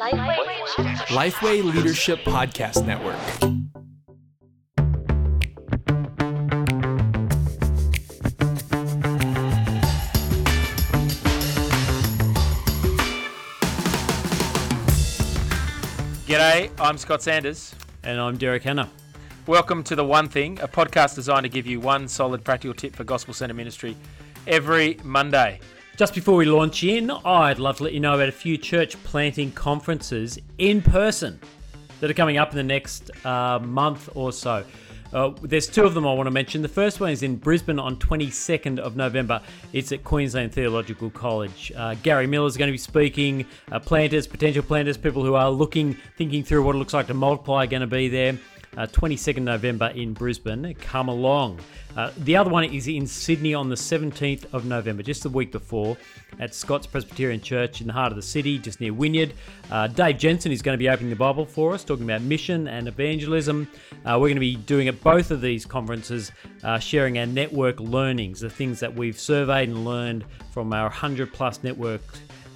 Lifeway Leadership Podcast Network. G'day, I'm Scott Sanders. And I'm Derek Hanna. Welcome to The One Thing, a podcast designed to give you one solid practical tip for Gospel Centre Ministry every Monday. Just before we launch in, I'd love to let you know about a few church planting conferences in person that are coming up in the next uh, month or so. Uh, there's two of them I want to mention. The first one is in Brisbane on 22nd of November. It's at Queensland Theological College. Uh, Gary Miller is going to be speaking. Uh, planters, potential planters, people who are looking, thinking through what it looks like to multiply, are going to be there. Uh, 22nd November in Brisbane. Come along. Uh, the other one is in Sydney on the 17th of November, just the week before, at Scots' Presbyterian Church in the heart of the city, just near Wynyard. Uh, Dave Jensen is going to be opening the Bible for us, talking about mission and evangelism. Uh, we're going to be doing at both of these conferences, uh, sharing our network learnings, the things that we've surveyed and learned from our 100 plus network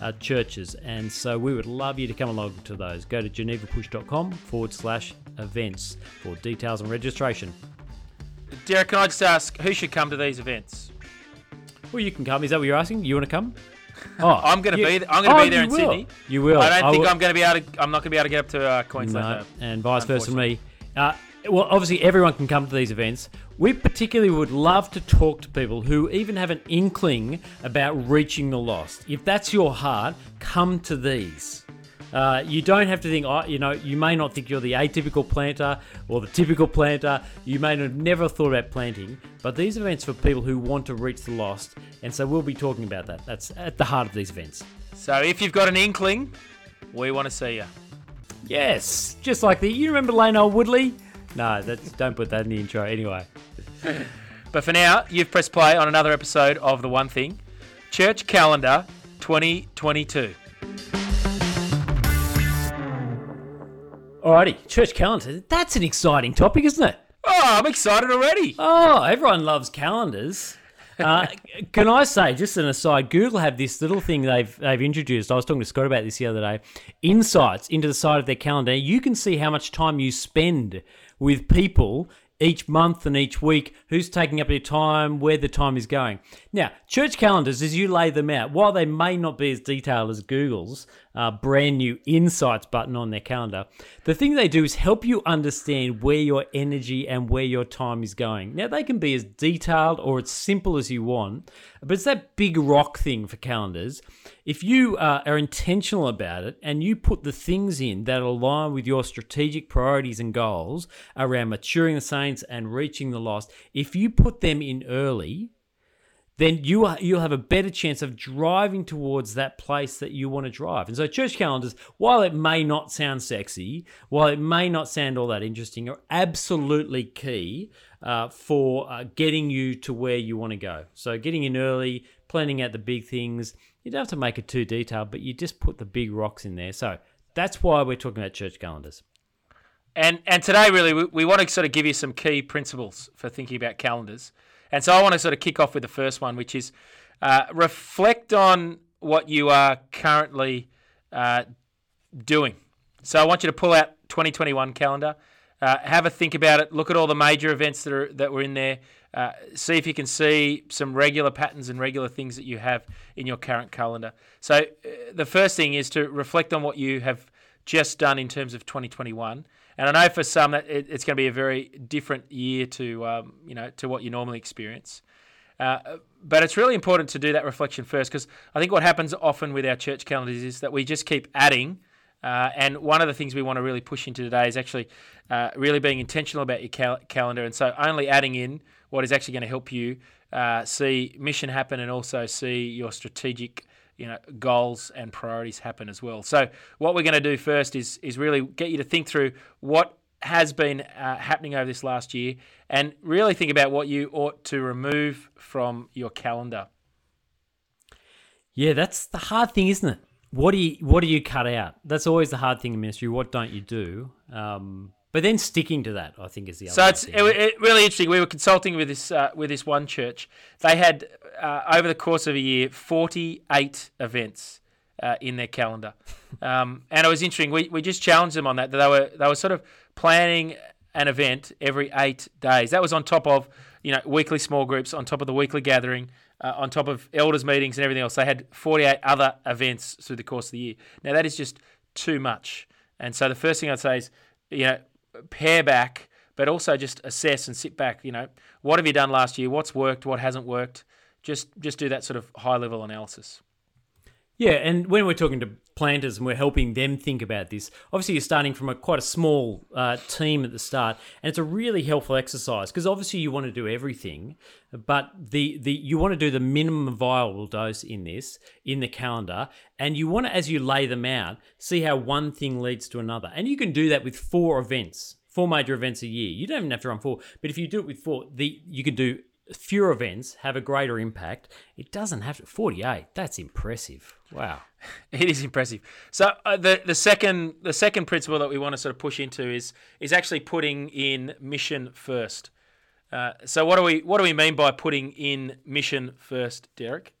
uh, churches. And so we would love you to come along to those. Go to genevapush.com forward slash events for details and registration. Derek, can I just ask who should come to these events? Well, you can come. Is that what you're asking? You want to come? Oh, I'm going to you- be. Th- I'm going to oh, be there you in will. Sydney. You will. I don't think will- I'm going to be able to. I'm not going to be able to get up to uh, Queensland. No, though. and vice versa for me. Uh, well, obviously, everyone can come to these events. We particularly would love to talk to people who even have an inkling about reaching the lost. If that's your heart, come to these. Uh, you don't have to think, oh, you know, you may not think you're the atypical planter or the typical planter. You may have never thought about planting, but these events for people who want to reach the lost. And so we'll be talking about that. That's at the heart of these events. So if you've got an inkling, we want to see you. Yes, just like the. You remember Lane Woodley? No, that's don't put that in the intro. Anyway, But for now, you've pressed play on another episode of The One Thing, Church Calendar 2022. Alrighty, church calendar. That's an exciting topic, isn't it? Oh, I'm excited already. Oh, everyone loves calendars. Uh, can I say, just an aside, Google have this little thing they've they've introduced. I was talking to Scott about this the other day. Insights into the side of their calendar. You can see how much time you spend with people each month and each week, who's taking up your time, where the time is going. Now, church calendars, as you lay them out, while they may not be as detailed as Google's uh, brand new insights button on their calendar, the thing they do is help you understand where your energy and where your time is going. Now, they can be as detailed or as simple as you want, but it's that big rock thing for calendars. If you uh, are intentional about it and you put the things in that align with your strategic priorities and goals around maturing the saints and reaching the lost, if you put them in early, then you are, you'll have a better chance of driving towards that place that you want to drive. And so, church calendars, while it may not sound sexy, while it may not sound all that interesting, are absolutely key uh, for uh, getting you to where you want to go. So, getting in early, planning out the big things. You don't have to make it too detailed, but you just put the big rocks in there. So, that's why we're talking about church calendars. And and today, really, we, we want to sort of give you some key principles for thinking about calendars. And so I want to sort of kick off with the first one, which is uh, reflect on what you are currently uh, doing. So I want you to pull out 2021 calendar, uh, have a think about it, look at all the major events that are that were in there, uh, see if you can see some regular patterns and regular things that you have in your current calendar. So uh, the first thing is to reflect on what you have just done in terms of 2021. And I know for some that it, it's going to be a very different year to um, you know to what you normally experience. Uh, but it's really important to do that reflection first because I think what happens often with our church calendars is that we just keep adding. Uh, and one of the things we want to really push into today is actually uh, really being intentional about your cal- calendar. And so only adding in what is actually going to help you uh, see mission happen and also see your strategic you know goals and priorities happen as well. So what we're going to do first is is really get you to think through what has been uh, happening over this last year and really think about what you ought to remove from your calendar. Yeah, that's the hard thing, isn't it? What do you what do you cut out? That's always the hard thing in ministry. What don't you do? Um, but then sticking to that, I think, is the other. So it's it, it, really interesting. We were consulting with this uh, with this one church. They had uh, over the course of a year forty eight events uh, in their calendar. Um, and it was interesting. We, we just challenged them on that. That they were they were sort of planning an event every eight days. That was on top of you know weekly small groups, on top of the weekly gathering, uh, on top of elders meetings and everything else. They had 48 other events through the course of the year. Now that is just too much. And so the first thing I'd say is you know pare back, but also just assess and sit back. You know what have you done last year? What's worked? What hasn't worked? Just just do that sort of high level analysis. Yeah, and when we're talking to planters and we're helping them think about this, obviously you're starting from a quite a small uh, team at the start, and it's a really helpful exercise because obviously you want to do everything, but the the you want to do the minimum viable dose in this in the calendar, and you want to as you lay them out see how one thing leads to another, and you can do that with four events, four major events a year. You don't even have to run four, but if you do it with four, the you can do fewer events have a greater impact. It doesn't have to 48. That's impressive. Wow. It is impressive. So uh, the the second the second principle that we want to sort of push into is is actually putting in mission first. Uh, so what do we what do we mean by putting in mission first, Derek?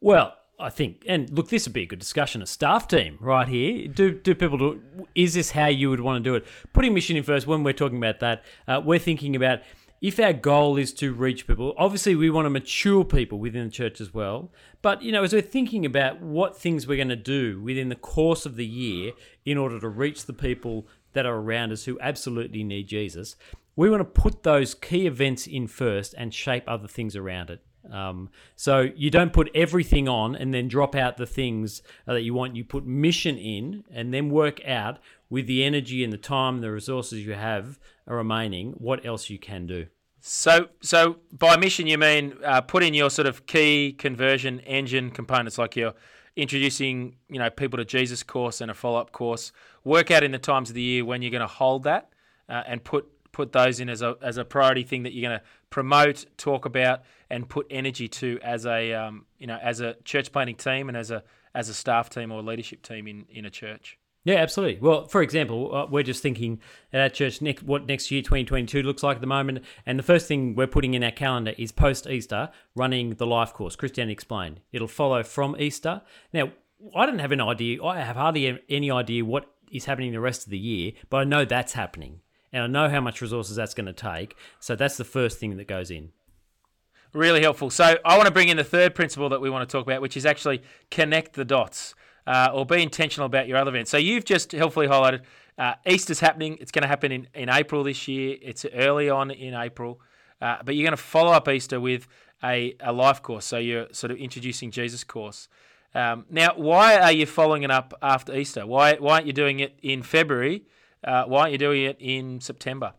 Well, I think, and look, this would be a good discussion. A staff team right here. Do do people do? Is this how you would want to do it? Putting mission in first. When we're talking about that, uh, we're thinking about if our goal is to reach people, obviously we want to mature people within the church as well. But, you know, as we're thinking about what things we're going to do within the course of the year in order to reach the people that are around us who absolutely need Jesus, we want to put those key events in first and shape other things around it. Um, so you don't put everything on and then drop out the things that you want. You put mission in and then work out with the energy and the time, and the resources you have remaining, what else you can do. So, so by mission you mean uh, put in your sort of key conversion engine components, like you're introducing, you know, people to Jesus course and a follow up course. Work out in the times of the year when you're going to hold that, uh, and put put those in as a as a priority thing that you're going to promote, talk about, and put energy to as a um, you know as a church planting team and as a as a staff team or leadership team in in a church. Yeah, absolutely. Well, for example, uh, we're just thinking at our church next, what next year, 2022, looks like at the moment. And the first thing we're putting in our calendar is post Easter running the life course, Christianity Explained. It'll follow from Easter. Now, I don't have an idea, I have hardly any idea what is happening the rest of the year, but I know that's happening. And I know how much resources that's going to take. So that's the first thing that goes in. Really helpful. So I want to bring in the third principle that we want to talk about, which is actually connect the dots uh, or be intentional about your other events. So you've just helpfully highlighted uh, Easter's happening. It's going to happen in, in April this year. It's early on in April. Uh, but you're going to follow up Easter with a, a life course. So you're sort of introducing Jesus course. Um, now, why are you following it up after Easter? Why, why aren't you doing it in February? Uh, why aren't you doing it in September?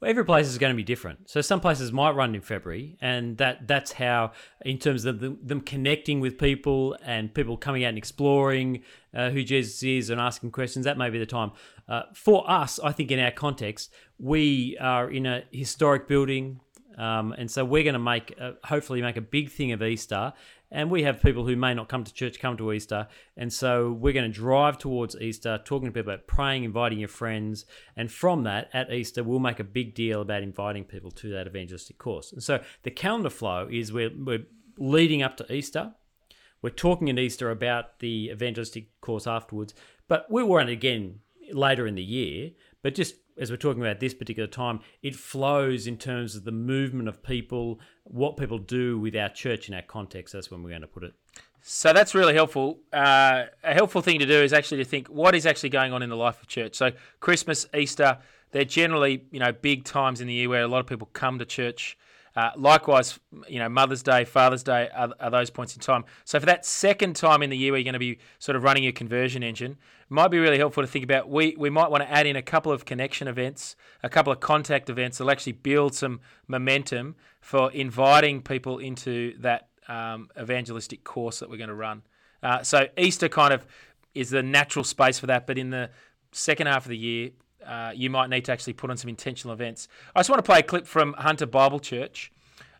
Well, every place is going to be different. So some places might run in February, and that that's how, in terms of them, them connecting with people and people coming out and exploring uh, who Jesus is and asking questions, that may be the time. Uh, for us, I think in our context, we are in a historic building, um, and so we're going to make, hopefully, make a big thing of Easter and we have people who may not come to church come to Easter. And so we're going to drive towards Easter, talking to people about praying, inviting your friends. And from that, at Easter, we'll make a big deal about inviting people to that evangelistic course. And so the calendar flow is we're, we're leading up to Easter. We're talking at Easter about the evangelistic course afterwards. But we it again later in the year. But just as we're talking about this particular time, it flows in terms of the movement of people, what people do with our church in our context. That's when we're going to put it. So that's really helpful. Uh, a helpful thing to do is actually to think what is actually going on in the life of church. So Christmas, Easter, they're generally you know big times in the year where a lot of people come to church. Uh, likewise, you know, Mother's Day, Father's Day are, are, those points in time. So for that second time in the year where you're going to be sort of running your conversion engine, might be really helpful to think about. We we might want to add in a couple of connection events, a couple of contact events that'll actually build some momentum for inviting people into that um, evangelistic course that we're going to run. Uh, so Easter kind of is the natural space for that, but in the second half of the year, uh, you might need to actually put on some intentional events. I just want to play a clip from Hunter Bible Church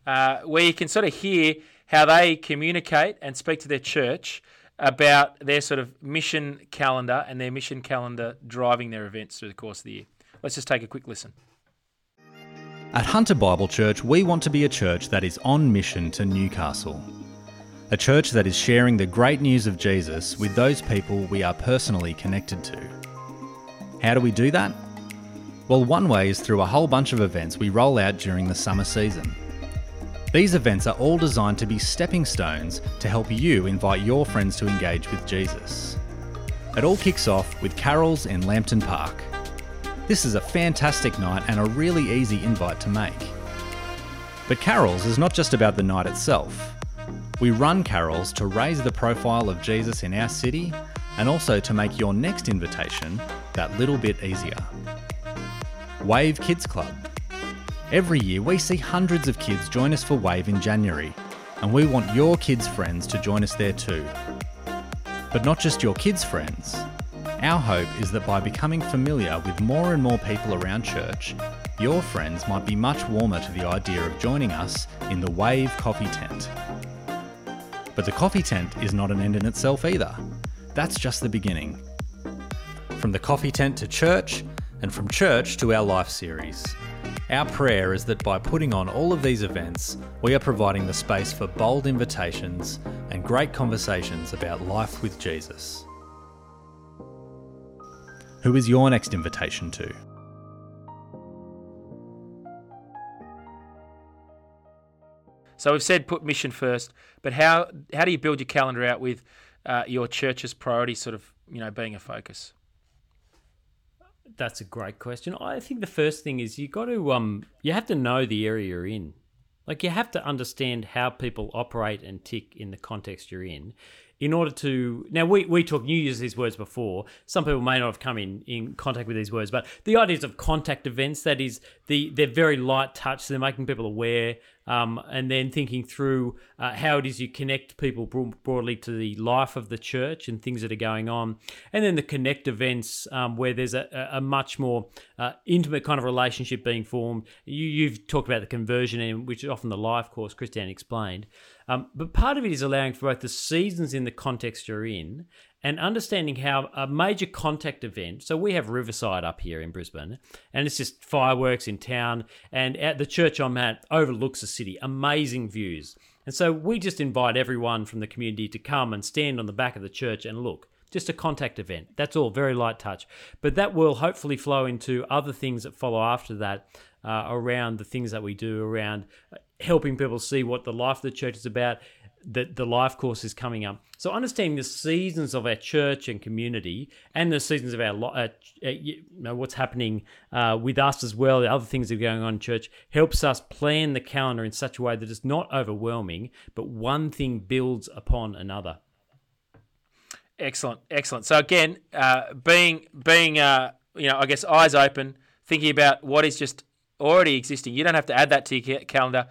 uh, where you can sort of hear how they communicate and speak to their church about their sort of mission calendar and their mission calendar driving their events through the course of the year. Let's just take a quick listen. At Hunter Bible Church, we want to be a church that is on mission to Newcastle. a church that is sharing the great news of Jesus with those people we are personally connected to. How do we do that? Well, one way is through a whole bunch of events we roll out during the summer season. These events are all designed to be stepping stones to help you invite your friends to engage with Jesus. It all kicks off with carols in Lambton Park. This is a fantastic night and a really easy invite to make. But carols is not just about the night itself. We run carols to raise the profile of Jesus in our city and also to make your next invitation that little bit easier. Wave Kids Club. Every year we see hundreds of kids join us for Wave in January, and we want your kids' friends to join us there too. But not just your kids' friends. Our hope is that by becoming familiar with more and more people around church, your friends might be much warmer to the idea of joining us in the Wave Coffee Tent. But the coffee tent is not an end in itself either. That's just the beginning. From the coffee tent to church, and from church to our life series. Our prayer is that by putting on all of these events, we are providing the space for bold invitations and great conversations about life with Jesus. Who is your next invitation to? So we've said put mission first, but how how do you build your calendar out with uh, your church's priorities sort of you know being a focus? That's a great question. I think the first thing is you got to um you have to know the area you're in. Like you have to understand how people operate and tick in the context you're in in order to now we, we talk you use these words before some people may not have come in in contact with these words but the ideas of contact events that is the they're very light touch so they're making people aware um, and then thinking through uh, how it is you connect people broadly to the life of the church and things that are going on. And then the connect events um, where there's a, a much more uh, intimate kind of relationship being formed. You, you've talked about the conversion which is often the life course Christian explained. Um, but part of it is allowing for both the seasons in the context you're in and understanding how a major contact event. So we have Riverfire up here in Brisbane, and it's just fireworks in town. And at the church I'm at overlooks the city, amazing views. And so we just invite everyone from the community to come and stand on the back of the church and look. Just a contact event. That's all, very light touch. But that will hopefully flow into other things that follow after that uh, around the things that we do around helping people see what the life of the church is about. That the life course is coming up. So understanding the seasons of our church and community, and the seasons of our uh, uh, you know what's happening uh, with us as well, the other things that are going on in church, helps us plan the calendar in such a way that it's not overwhelming, but one thing builds upon another. Excellent, excellent. So again, uh, being being uh, you know, I guess eyes open, thinking about what is just already existing. You don't have to add that to your calendar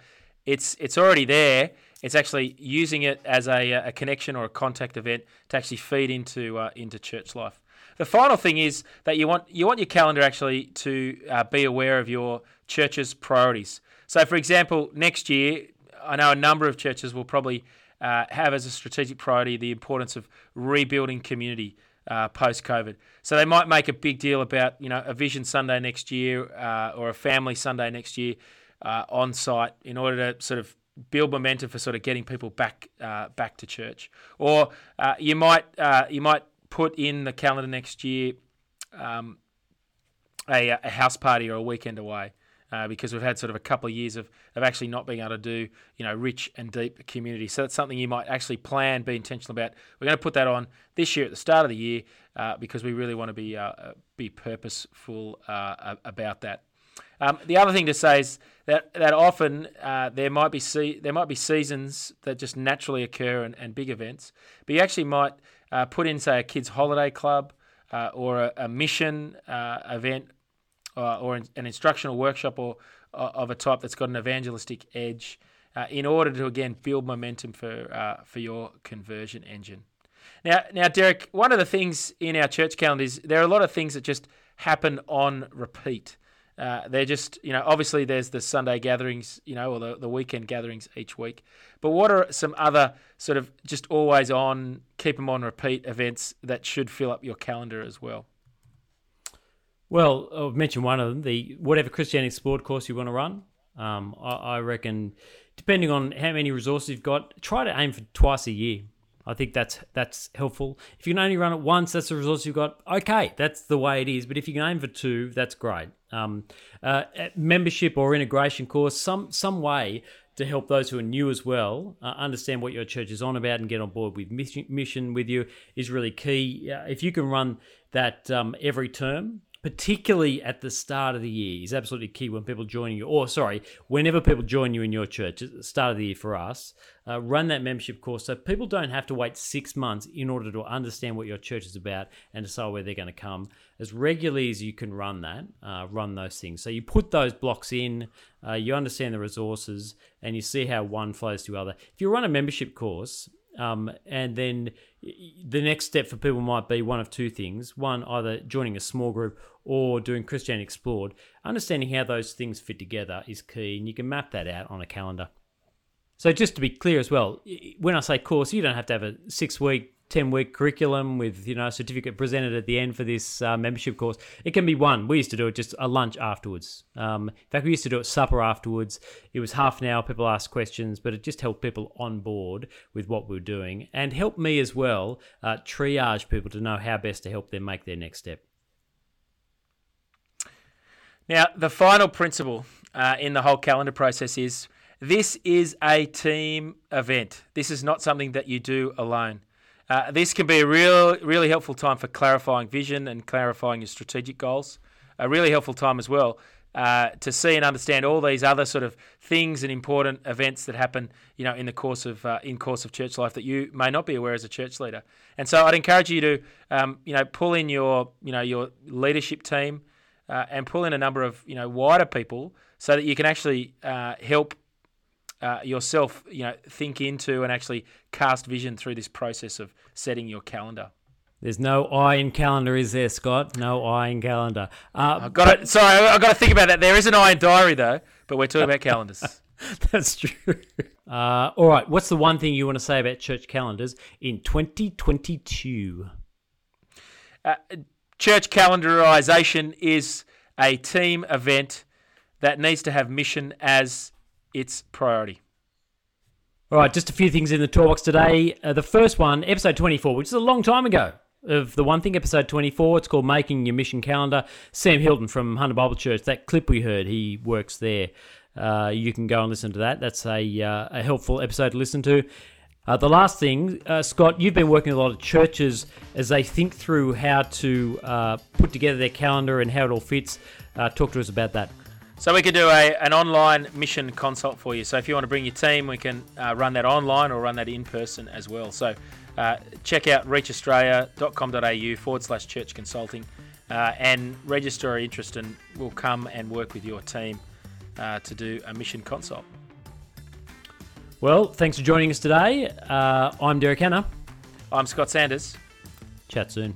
it's it's already there. It's actually using it as a, a connection or a contact event to actually feed into uh, into church life. The final thing is that you want you want your calendar actually to uh, be aware of your church's priorities. So, for example, next year, I know a number of churches will probably uh, have as a strategic priority the importance of rebuilding community uh, post COVID. So they might make a big deal about you know a Vision Sunday next year uh, or a Family Sunday next year uh, on site in order to sort of build momentum for sort of getting people back uh, back to church. Or uh, you might uh, you might put in the calendar next year um, a, a, house party or a weekend away. Uh, because we've had sort of a couple of years of, of actually not being able to do, you know, rich and deep community. So that's something you might actually plan, be intentional about. We're going to put that on this year at the start of the year uh, because we really want to be be purposeful about that. Um, the other thing to say is that that often uh, there might be se- there might be seasons that just naturally occur and, and big events, but you actually might uh, put in say a kids holiday club uh, or a, a mission uh, event uh, or an instructional workshop or uh, of a type that's got an evangelistic edge in order to again build momentum for for your conversion engine. Now, now, Derek, one of the things in our church calendar is there are a lot of things that just happen on repeat. Uh, they're just, you know, obviously there's the Sunday gatherings, you know, or the, the weekend gatherings each week. But what are some other sort of just always on, keep them on repeat events that should fill up your calendar as well? Well, I've mentioned one of them, the whatever Christianity Explored course you want to run. Um, I, I reckon, depending on how many resources you've got, try to aim for twice a year. I think that's that's helpful. If you can only run it once, that's the resource you've got. Okay, that's the way it is. But if you can aim for two, that's great. Um, uh, membership or integration course, some some way to help those who are new as well uh, understand what your church is on about and get on board with mission, mission with you is really key. Uh, if you can run that um, every term, particularly at the start of the year, is absolutely key when people join you. Or, sorry, whenever people join you in your church at the start of the year for us, uh, run that membership course so people don't have to wait six months in order to understand what your church is about and decide where they're going to come. As regularly as you can run that, uh, run those things. So you put those blocks in, uh, you understand the resources, and you see how one flows to other. If you run a membership course, um, and then the next step for people might be one of two things. One, either joining a small group or doing Christian Explored. Understanding how those things fit together is key, and you can map that out on a calendar. So, just to be clear as well, when I say course, you don't have to have a six week 10 week curriculum with you know a certificate presented at the end for this uh, membership course. It can be one. We used to do it just a lunch afterwards. Um, in fact we used to do it supper afterwards. It was half an hour people asked questions but it just helped people on board with what we were doing and helped me as well uh, triage people to know how best to help them make their next step. Now the final principle uh, in the whole calendar process is this is a team event. This is not something that you do alone uh, this can be a real, really helpful time for clarifying vision and clarifying your strategic goals. A really helpful time as well uh, to see and understand all these other sort of things and important events that happen, you know, in the course of uh, in course of church life that you may not be aware as a church leader. And so I'd encourage you to, um, you know, pull in your, you know, your leadership team uh, and pull in a number of, you know, wider people so that you can actually uh, help uh, yourself, you know, think into and actually cast vision through this process of setting your calendar. There's no I in calendar, is there, Scott? No I in calendar. Uh, I've got it. Sorry, I've got to think about that. There is an I in diary though, but we're talking about calendars. That's true. Uh, all right. What's the one thing you want to say about church calendars in 2022? Uh, church calendarization is a team event that needs to have mission as its priority. All right, just a few things in the toolbox today. Uh, the first one, episode 24, which is a long time ago of the one thing, episode 24. It's called Making Your Mission Calendar. Sam Hilton from Hunter Bible Church, that clip we heard, he works there. Uh, you can go and listen to that. That's a, uh, a helpful episode to listen to. Uh, the last thing, uh, Scott, you've been working with a lot of churches as they think through how to uh, put together their calendar and how it all fits. Uh, talk to us about that. So we can do a, an online mission consult for you. So if you want to bring your team, we can uh, run that online or run that in person as well. So uh, check out reachaustralia.com.au forward slash church consulting uh, and register your interest and we'll come and work with your team uh, to do a mission consult. Well, thanks for joining us today. Uh, I'm Derek Hanna. I'm Scott Sanders. Chat soon.